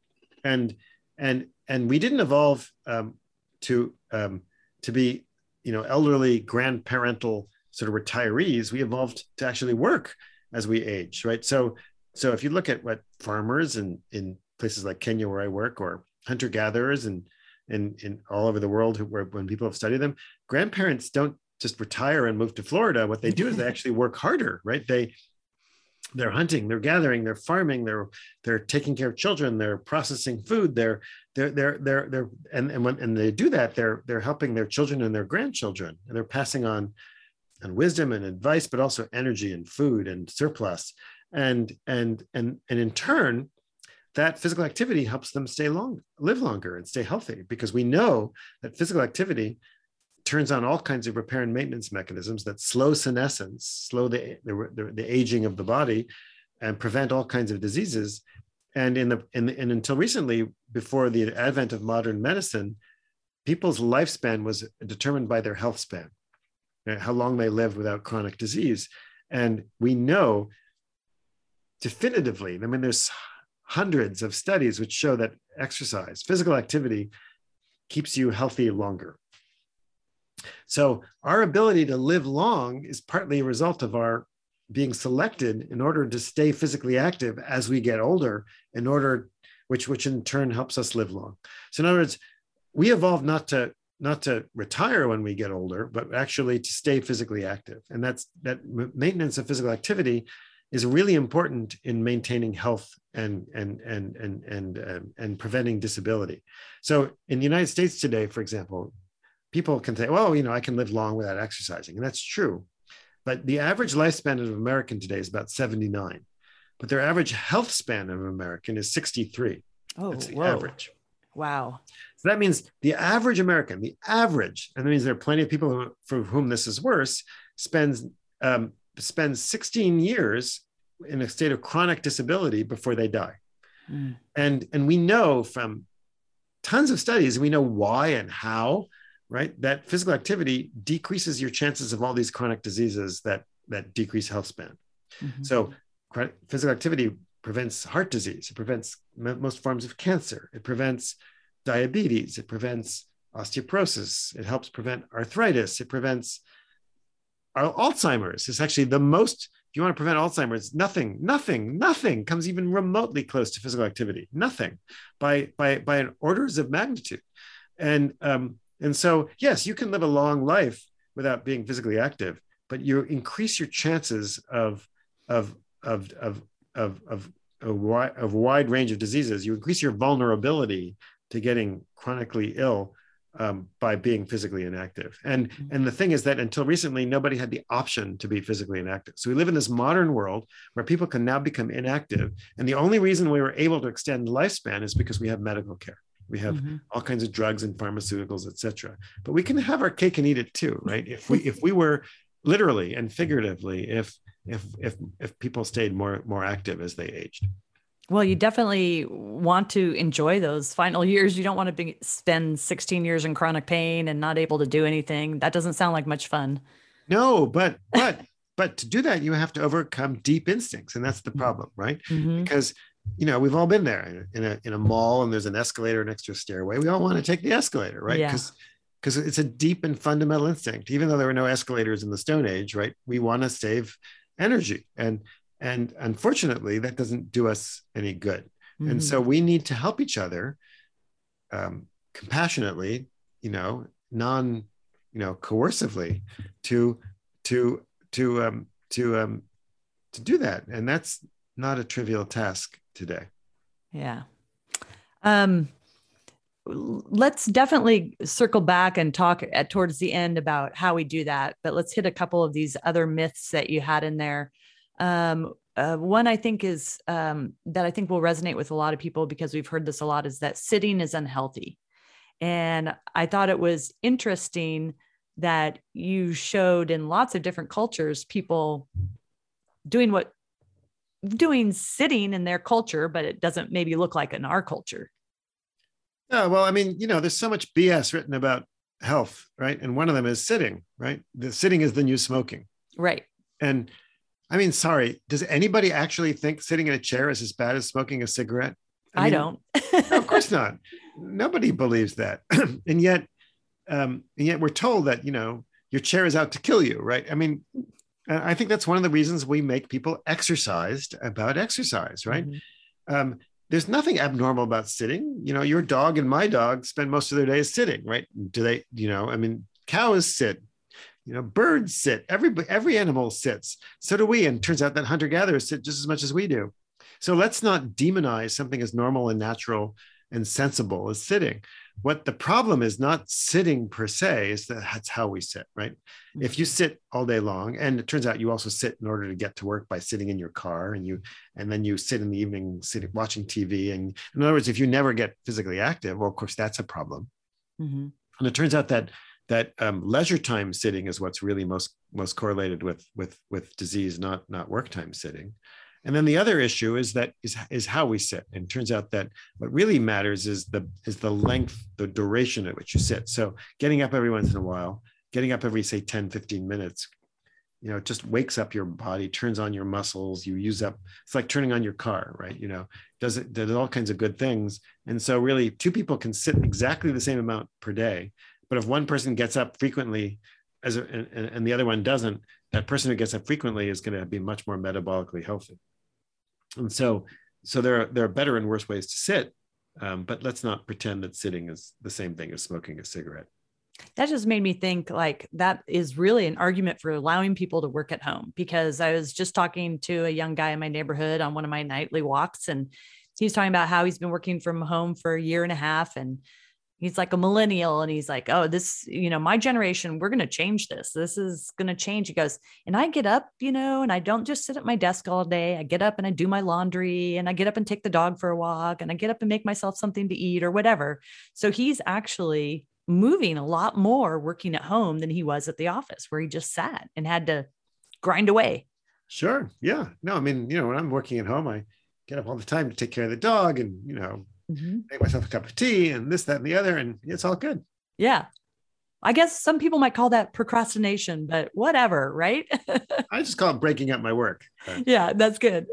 And and and we didn't evolve um, to um, to be you know elderly grandparental sort of retirees. We evolved to actually work as we age, right? So so if you look at what farmers in, in places like Kenya, where I work, or hunter gatherers and in, in all over the world, who, where when people have studied them, grandparents don't just retire and move to Florida. What they do is they actually work harder, right? They they're hunting, they're gathering, they're farming, they're they're taking care of children, they're processing food, they're they're they're they're, they're and and when and they do that, they're they're helping their children and their grandchildren, and they're passing on and wisdom and advice, but also energy and food and surplus and and and and in turn that physical activity helps them stay long live longer and stay healthy because we know that physical activity turns on all kinds of repair and maintenance mechanisms that slow senescence slow the, the, the aging of the body and prevent all kinds of diseases. And in the, in the and until recently before the advent of modern medicine people's lifespan was determined by their health span how long they lived without chronic disease. And we know definitively, I mean, there's hundreds of studies which show that exercise, physical activity, keeps you healthy longer. So, our ability to live long is partly a result of our being selected in order to stay physically active as we get older, in order which which in turn helps us live long. So, in other words, we evolved not to not to retire when we get older, but actually to stay physically active, and that's that maintenance of physical activity is really important in maintaining health and and and and and um, and preventing disability. So in the United States today, for example, people can say, "Well, you know, I can live long without exercising," and that's true. But the average lifespan of an American today is about 79, but their average health span of an American is 63. Oh, that's the whoa. average. Wow. So that means the average American, the average, and that means there are plenty of people who, for whom this is worse, spends um, spend 16 years in a state of chronic disability before they die. Mm. And, and we know from tons of studies, we know why and how, right? That physical activity decreases your chances of all these chronic diseases that, that decrease health span. Mm-hmm. So physical activity prevents heart disease. It prevents most forms of cancer. It prevents diabetes. It prevents osteoporosis. It helps prevent arthritis. It prevents Alzheimer's. It's actually the most, if you want to prevent Alzheimer's, nothing, nothing, nothing comes even remotely close to physical activity. Nothing by by by an orders of magnitude. And um, and so yes, you can live a long life without being physically active, but you increase your chances of of of of of of a wide, a wide range of diseases. You increase your vulnerability to getting chronically ill um, by being physically inactive. And mm-hmm. and the thing is that until recently, nobody had the option to be physically inactive. So we live in this modern world where people can now become inactive, and the only reason we were able to extend lifespan is because we have medical care. We have mm-hmm. all kinds of drugs and pharmaceuticals, etc. But we can have our cake and eat it too, right? If we if we were literally and figuratively, if if if if people stayed more more active as they aged. Well, you definitely want to enjoy those final years. You don't want to be, spend 16 years in chronic pain and not able to do anything. That doesn't sound like much fun. No, but but but to do that, you have to overcome deep instincts, and that's the problem, right? Mm-hmm. Because you know we've all been there in a in a mall, and there's an escalator next to a stairway. We all want to take the escalator, right? Because yeah. because it's a deep and fundamental instinct. Even though there were no escalators in the Stone Age, right? We want to save energy, and and unfortunately, that doesn't do us any good. mm-hmm. and so we need to help each other um, compassionately you know non you know coercively to to to um to um to do that and that's not a trivial task today. Yeah. Um let's definitely circle back and talk at towards the end about how we do that but let's hit a couple of these other myths that you had in there. Um, uh, one i think is um, that i think will resonate with a lot of people because we've heard this a lot is that sitting is unhealthy. And i thought it was interesting that you showed in lots of different cultures people doing what doing sitting in their culture but it doesn't maybe look like in our culture yeah, well, I mean, you know, there's so much BS written about health, right? And one of them is sitting, right? The sitting is the new smoking. Right. And I mean, sorry, does anybody actually think sitting in a chair is as bad as smoking a cigarette? I, mean, don't. no, of course not. Nobody believes that. and yet, um, and yet we're told that, you know, your chair is out to kill you, right? I mean, I think that's one of the reasons we make people exercised about exercise, right? Mm-hmm. Um, there's nothing abnormal about sitting. You know, your dog and my dog spend most of their days sitting, right? Do they, you know, I mean, cows sit, you know, birds sit, every every animal sits. So do we. And turns out that hunter-gatherers sit just as much as we do. So let's not demonize something as normal and natural and sensible as sitting what the problem is not sitting per se is that that's how we sit right mm-hmm. if you sit all day long and it turns out you also sit in order to get to work by sitting in your car and you and then you sit in the evening sitting watching tv and in other words if you never get physically active well of course that's a problem mm-hmm. and it turns out that that um, leisure time sitting is what's really most most correlated with with with disease not not work time sitting and then the other issue is that is, is how we sit. And it turns out that what really matters is the is the length, the duration at which you sit. So getting up every once in a while, getting up every say 10, 15 minutes, you know, it just wakes up your body, turns on your muscles, you use up, it's like turning on your car, right? You know, does it does all kinds of good things. And so really two people can sit exactly the same amount per day. But if one person gets up frequently as a, and, and the other one doesn't, that person who gets up frequently is going to be much more metabolically healthy and so so there are there are better and worse ways to sit um, but let's not pretend that sitting is the same thing as smoking a cigarette. That just made me think like that is really an argument for allowing people to work at home because i was just talking to a young guy in my neighborhood on one of my nightly walks and he's talking about how he's been working from home for a year and a half and he's like a millennial and he's like oh this you know my generation we're going to change this. This is going to change. He goes and i get up you know and i don't just sit at my desk all day. I get up and i do my laundry and i get up and take the dog for a walk and i get up and make myself something to eat or whatever. So he's actually moving a lot more working at home than he was at the office where he just sat and had to grind away. Sure. Yeah. No i mean you know when i'm working at home i get up all the time to take care of the dog and you know mm-hmm. make myself a cup of tea and this, that, and the other, and it's all good. Yeah. I guess some people might call that procrastination, but whatever, right? I just call it breaking up my work. Yeah, that's good.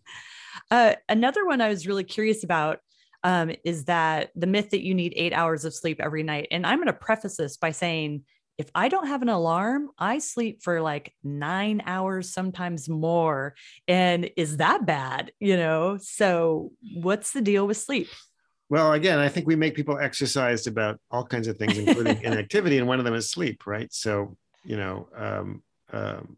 uh, another one I was really curious about um, is that the myth that you need eight hours of sleep every night. And I'm going to preface this by saying if I don't have an alarm, I sleep for like nine hours, sometimes more. And is that bad? You know, so what's the deal with sleep? Well, again, I think we make people exercised about all kinds of things, including inactivity, and one of them is sleep, right? So, you know, um, um,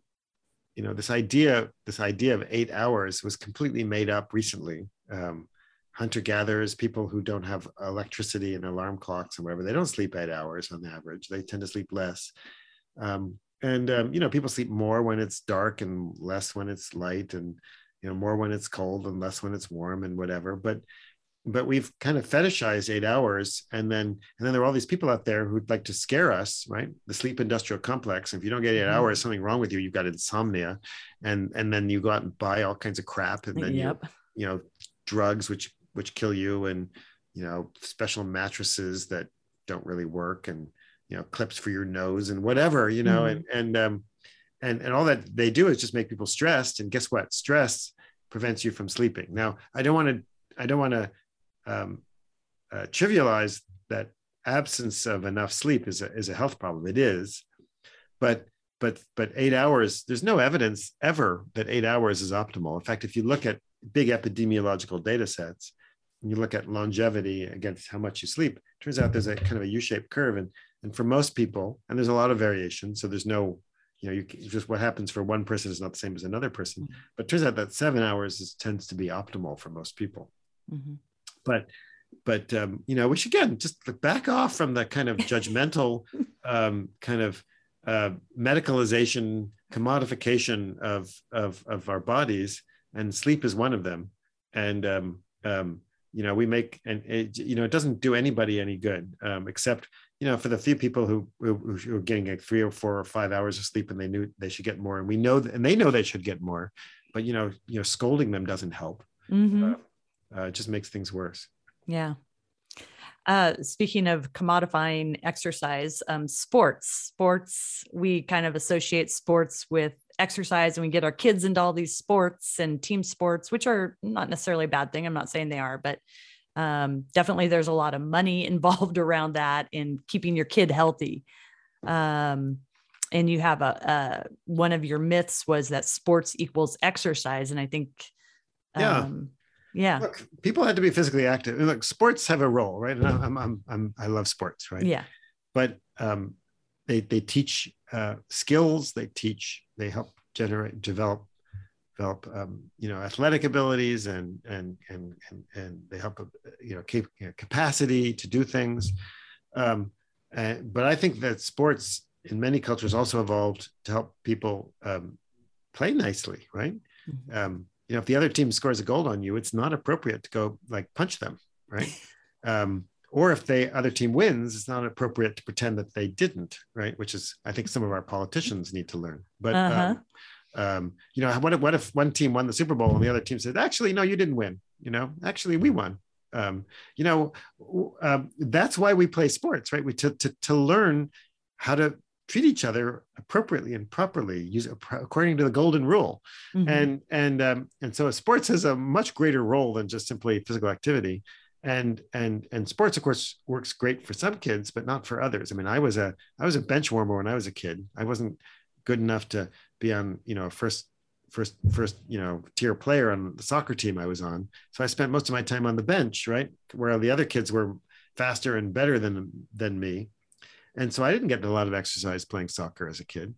you know, this idea, this idea of eight hours was completely made up recently. Um, hunter gatherers, people who don't have electricity and alarm clocks and whatever, they don't sleep eight hours on average. They tend to sleep less. Um, and um, you know, people sleep more when it's dark and less when it's light, and you know, more when it's cold and less when it's warm and whatever. But but we've kind of fetishized eight hours and then and then there are all these people out there who'd like to scare us right the sleep industrial complex if you don't get 8 mm-hmm. hours something wrong with you you've got insomnia and and then you go out and buy all kinds of crap and then yep. you you know drugs which which kill you and you know special mattresses that don't really work and you know clips for your nose and whatever you know mm-hmm. and and um and and all that they do is just make people stressed. And guess what? Stress prevents you from sleeping. Now i don't want to i don't want to um, uh, trivialize that absence of enough sleep is a, is a health problem. It is. But but but eight hours there's no evidence ever that eight hours is optimal. In fact if you look at big epidemiological data sets, and you look at longevity against how much you sleep, turns out there's a kind of a U-shaped curve. And, and for most people, and there's a lot of variation, so there's no, you know, you just what happens for one person is not the same as another person. Mm-hmm. But turns out that seven hours is, tends to be optimal for most people. Mm-hmm. But but um, you know, we should again just back off from the kind of judgmental um, kind of uh, medicalization, commodification of, of of our bodies, and sleep is one of them. And um, um, you know, we make and it, you know, it doesn't do anybody any good, um, except you know, for the few people who, who, who are getting like three or four or five hours of sleep, and they knew they should get more, and we know, and they know they should get more, but you know, you know, scolding them doesn't help. Mm-hmm. Uh, uh, it just makes things worse. Yeah. Uh, speaking of commodifying exercise, um, sports, sports, we kind of associate sports with exercise and we get our kids into all these sports and team sports, which are not necessarily a bad thing. I'm not saying they are, but um, definitely there's a lot of money involved around that in keeping your kid healthy. Um, and you have a, a, one of your myths was that sports equals exercise. And I think, yeah. Um, yeah look people had to be physically active and look sports have a role right and I'm, I'm, I'm i love sports right yeah but um they they teach uh skills they teach they help generate develop develop um you know athletic abilities and and and and, and they help you know keep you know, capacity to do things um and, but i think that sports in many cultures also evolved to help people um play nicely right mm-hmm. um you know, if the other team scores a goal on you, it's not appropriate to go like punch them, right? or if the other team wins, it's not appropriate to pretend that they didn't, right? Which is, I think, some of our politicians need to learn. But uh-huh. um, um, you know, what if, what if one team won the Super Bowl and the other team said, "Actually, no, you didn't win. You know, actually, we won." Um, you know, um, that's why we play sports, right? We to to to learn how to treat each other appropriately and properly use according to the golden rule mm-hmm. and and um, and so sports has a much greater role than just simply physical activity and and and sports of course works great for some kids but not for others i mean i was a i was a bench warmer when i was a kid i wasn't good enough to be on you know first first first you know tier player on the soccer team i was on so i spent most of my time on the bench right where the other kids were faster and better than than me and so I didn't get a lot of exercise playing soccer as a kid.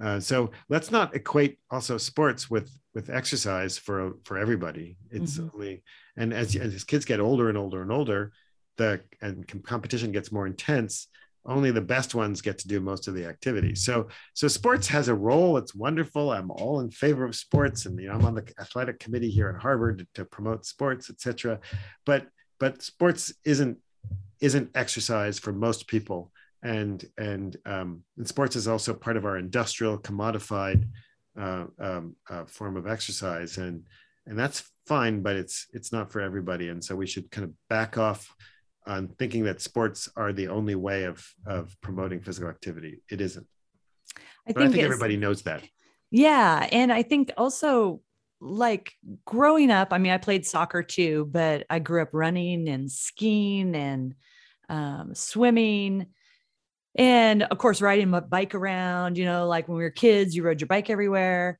Uh, so let's not equate also sports with with exercise for for everybody. It's mm-hmm. only and as as kids get older and older and older, the and competition gets more intense. Only the best ones get to do most of the activities. So so sports has a role. It's wonderful. I'm all in favor of sports, and you know I'm on the athletic committee here at Harvard to, to promote sports, etc. But but sports isn't isn't exercise for most people and and um, and sports is also part of our industrial commodified uh, um, uh, form of exercise and and that's fine but it's it's not for everybody. And so we should kind of back off on thinking that sports are the only way of of promoting physical activity. It isn't. I but think, I think everybody knows that. Yeah and i think also like growing up i mean i played soccer too but i grew up running and skiing and um, swimming. And of course riding a bike around you know like when we were kids you rode your bike everywhere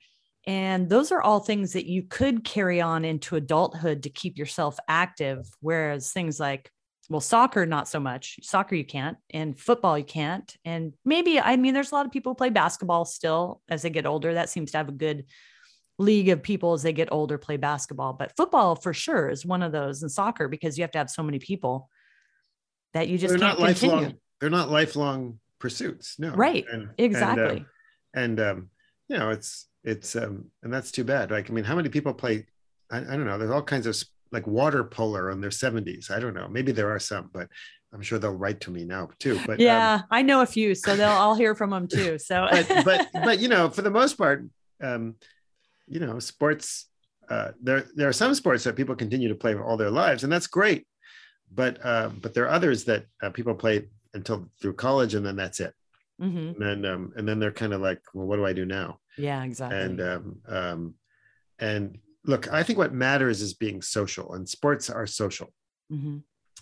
and those are all things that you could carry on into adulthood to keep yourself active whereas things like well soccer not so much. Soccer you can't and football you can't. And maybe i mean there's a lot of people who play basketball still as they get older. That seems to have a good league of people as they get older play basketball. But football for sure is one of those and soccer because you have to have so many people that you just they're not continue. lifelong they're not lifelong pursuits no. Right. And, exactly and, uh, and um, you know it's it's um and that's too bad. Like i mean how many people play I, I don't know there's all kinds of like water polo in their 70s i don't know. Maybe there are some but i'm sure they'll write to me now too but yeah um, i know a few so they'll i'll hear from them too so. But, but but you know for the most part um you know sports uh there there are some sports that people continue to play all their lives and that's great. But uh but there are others that uh, people play until through college and then that's it. Mm-hmm. and then um, and then they're kind of like well what do i do now yeah exactly and um, um, and look i think what matters is being social and sports are social mm-hmm.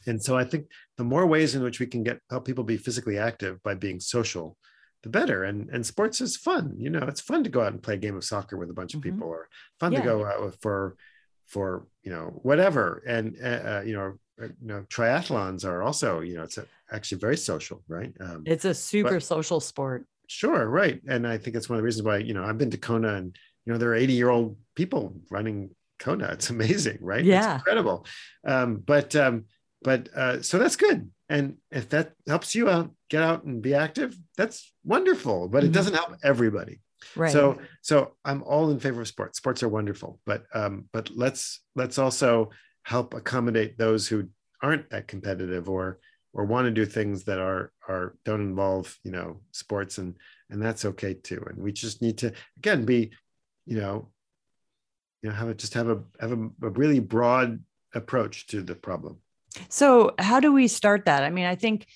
and so i think the more ways in which we can get help people be physically active by being social the better and and sports is fun you know it's fun to go out and play a game of soccer with a bunch of mm-hmm. people or fun yeah. to go out for for you know whatever and uh, uh you know uh, you know triathlons are also you know it's a, actually very social right um, it's a super but, social sport sure right and i think it's one of the reasons why you know i've been to kona and you know there are 80 year old people running kona. It's amazing right? Yeah. it's incredible. Um, but um, but uh, so that's good and if that helps you out get out and be active that's wonderful but mm-hmm. it doesn't help everybody. Right. So so i'm all in favor of sports. Sports are wonderful but um but let's let's also help accommodate those who aren't that competitive or or want to do things that are are don't involve you know sports and and that's okay too and we just need to again be you know you know have a just have a have a, a really broad approach to the problem so how do we start that i mean i think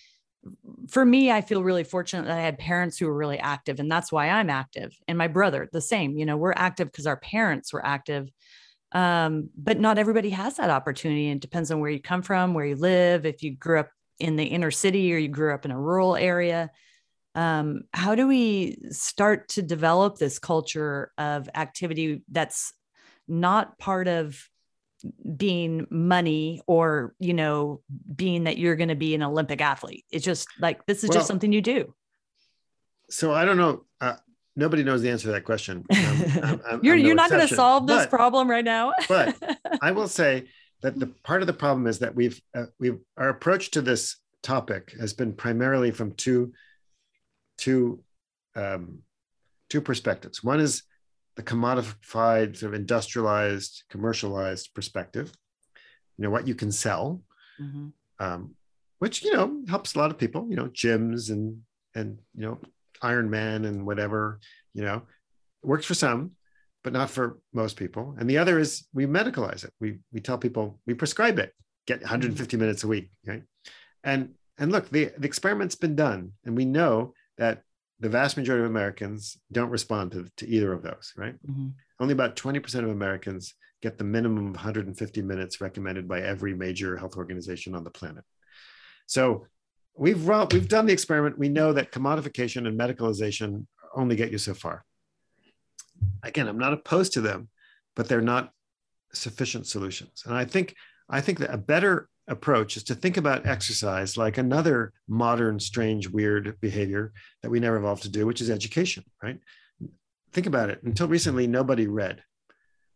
for me, I feel really fortunate that I had parents who were really active, and that's why I'm active. And my brother, the same. You know, we're active because our parents were active. Um, but not everybody has that opportunity. And it depends on where you come from, where you live, if you grew up in the inner city or you grew up in a rural area. Um, how do we start to develop this culture of activity that's not part of being money or you know being that you're going to be an olympic athlete? It's just like this is well, just something you do. So i don't know uh, nobody knows the answer to that question. I'm, I'm, you're, no you're not going to solve this but, problem right now. but i will say that the part of the problem is that we've uh, we've our approach to this topic has been primarily from two two um, two perspectives one is the commodified, sort of industrialized, commercialized perspective. You know what you can sell, mm-hmm. um, which you know helps a lot of people. You know, gyms and and you know Iron Man and whatever. You know, works for some, but not for most people. And the other is we medicalize it. We we tell people we prescribe it. Get 150 mm-hmm. minutes a week. Right? And and look, the the experiment's been done, and we know that the vast majority of Americans don't respond to, to either of those, right? Mm-hmm. Only about 20% of Americans get the minimum of 150 minutes recommended by every major health organization on the planet. So we've we've done the experiment. We know that commodification and medicalization only get you so far. Again, I'm not opposed to them, but they're not sufficient solutions. And I think I think that a better approach is to think about exercise like another modern, strange, weird behavior that we never evolved to do, which is education, right? Think about it. Until recently, nobody read.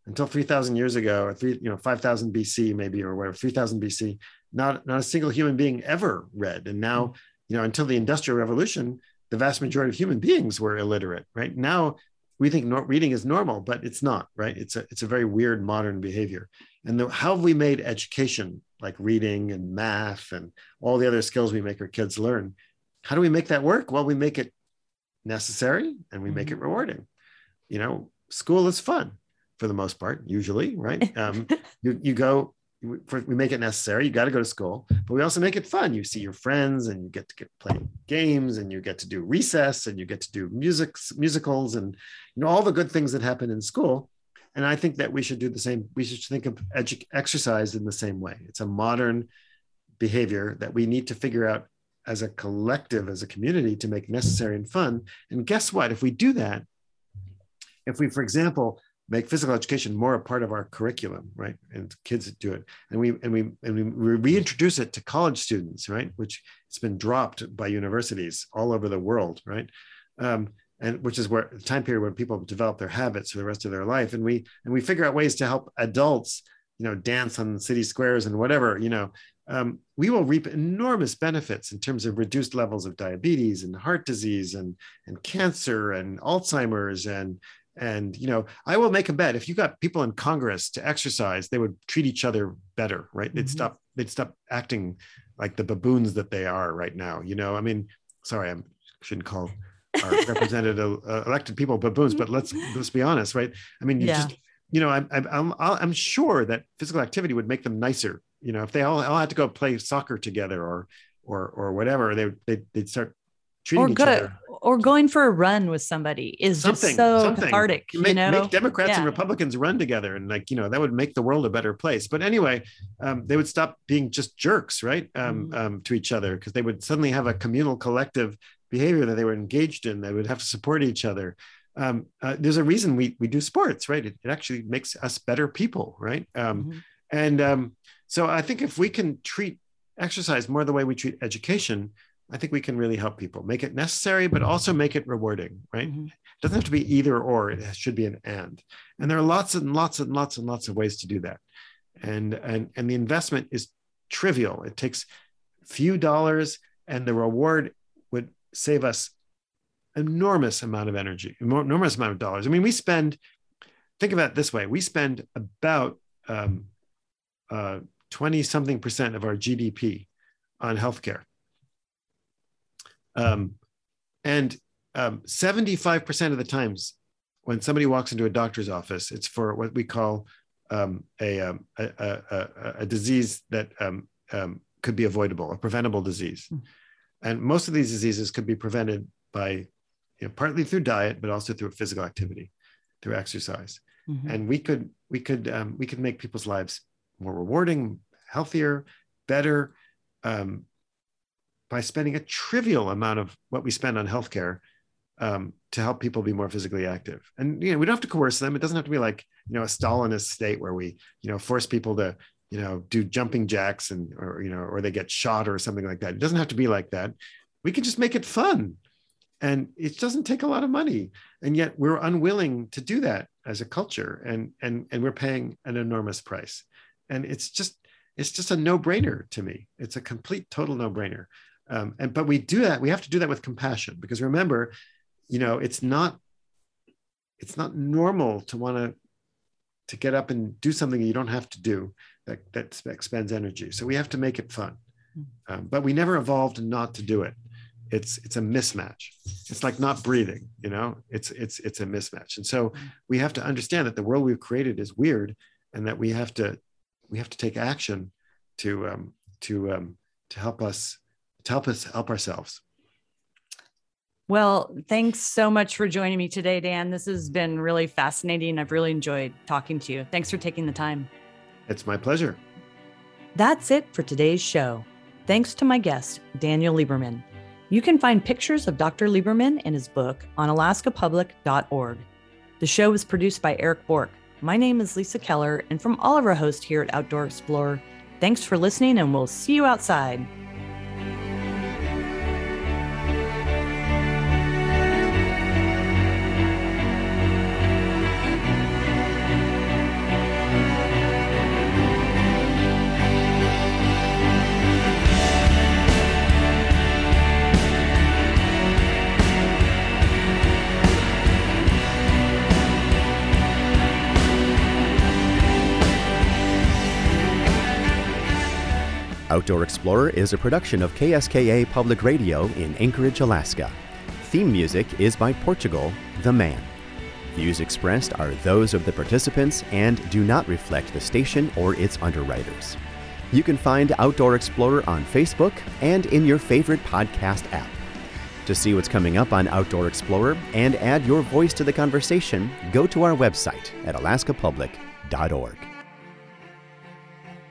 Until 3,000 years ago, or three, you know, 5,000 BC, maybe, or whatever, 3,000 BC, not, not a single human being ever read. And now, mm-hmm. you know, until the Industrial Revolution, the vast majority of human beings were illiterate, right? Now we think reading is normal, but it's not, right? It's a, it's a very weird modern behavior. And the, how have we made education like reading and math and all the other skills we make our kids learn? How do we make that work? Well, we make it necessary and we make it mm-hmm. rewarding. You know, school is fun for the most part, usually, right? Um, you, you go, we make it necessary. You got to go to school, but we also make it fun. You see your friends, and you get to get play games, and you get to do recess, and you get to do music musicals, and you know all the good things that happen in school. And I think that we should do the same. We should think of edu- exercise in the same way. It's a modern behavior that we need to figure out as a collective, as a community, to make necessary and fun. And guess what? If we do that, if we, for example, make physical education more a part of our curriculum, right? And kids do it, and we and we and we reintroduce it to college students, right? Which it's been dropped by universities all over the world, right? Um, and which is where the time period when people develop their habits for the rest of their life and we and we figure out ways to help adults you know dance on city squares and whatever you know um, we will reap enormous benefits in terms of reduced levels of diabetes and heart disease and and cancer and alzheimer's and and you know i will make a bet if you got people in congress to exercise they would treat each other better right mm-hmm. they'd stop they'd stop acting like the baboons that they are right now you know i mean sorry i shouldn't call our represented uh, elected people baboons but let's let's be honest right i mean you yeah. just you know I'm, I'm i'm sure that physical activity would make them nicer you know if they all, all had to go play soccer together or or or whatever they they'd, they'd start treating or each other or going for a run with somebody is something, just so something. cathartic make, you know make democrats yeah. and republicans run together and like you know that would make the world a better place but anyway um, they would stop being just jerks right um, mm-hmm. um, to each other because they would suddenly have a communal collective behavior that they were engaged in they would have to support each other um, uh, there's a reason we we do sports, right? It, it actually makes us better people, right? Um, mm-hmm. And um, so I think if we can treat exercise more the way we treat education, I think we can really help people make it necessary, but also make it rewarding, right? Mm-hmm. It doesn't have to be either or, it should be an and. And there are lots and lots and lots and lots of ways to do that. And, and, and the investment is trivial. It takes few dollars and the reward would save us enormous amount of energy, enormous amount of dollars. I mean, we spend, think about it this way, we spend about um, uh, 20 something percent of our GDP on healthcare. Um, and um, 75% of the times when somebody walks into a doctor's office, it's for what we call um, a, um, a, a, a, disease that um, um, could be avoidable, a preventable disease. Mm. And most of these diseases could be prevented by, you know, partly through diet, but also through physical activity, through exercise. Mm-hmm. And we could we could um, we could make people's lives more rewarding, healthier, better, um, by spending a trivial amount of what we spend on healthcare um, to help people be more physically active. And you know, we don't have to coerce them. It doesn't have to be like you know a Stalinist state where we you know force people to you know do jumping jacks and or you know or they get shot or something like that. It doesn't have to be like that. We can just make it fun, and it doesn't take a lot of money. And yet we're unwilling to do that as a culture, and and and we're paying an enormous price. And it's just it's just a no-brainer to me. It's a complete total no-brainer. Um, and but we do that. We have to do that with compassion because remember, you know, it's not it's not normal to want to to get up and do something you don't have to do that that expends energy. So we have to make it fun. Hmm. Um, but we never evolved not to do it. It's it's a mismatch. It's like not breathing. You know, it's it's it's a mismatch. And so hmm. we have to understand that the world we've created is weird, and that we have to we have to take action to um, to um, to help us to help us help ourselves. Well, thanks so much for joining me today, Dan. This has been really fascinating. I've really enjoyed talking to you. Thanks for taking the time. It's my pleasure. That's it for today's show. Thanks to my guest, Daniel Lieberman. You can find pictures of Dr. Lieberman and his book on alaskapublic.org. The show was produced by Eric Bork. My name is Lisa Keller, and from all of our hosts here at Outdoor Explorer, thanks for listening, and we'll see you outside. Outdoor Explorer is a production of KSKA Public Radio in Anchorage, Alaska. Theme music is by Portugal, The Man. Views expressed are those of the participants and do not reflect the station or its underwriters. You can find Outdoor Explorer on Facebook and in your favorite podcast app. To see what's coming up on Outdoor Explorer and add your voice to the conversation, go to our website at alaskapublic.org.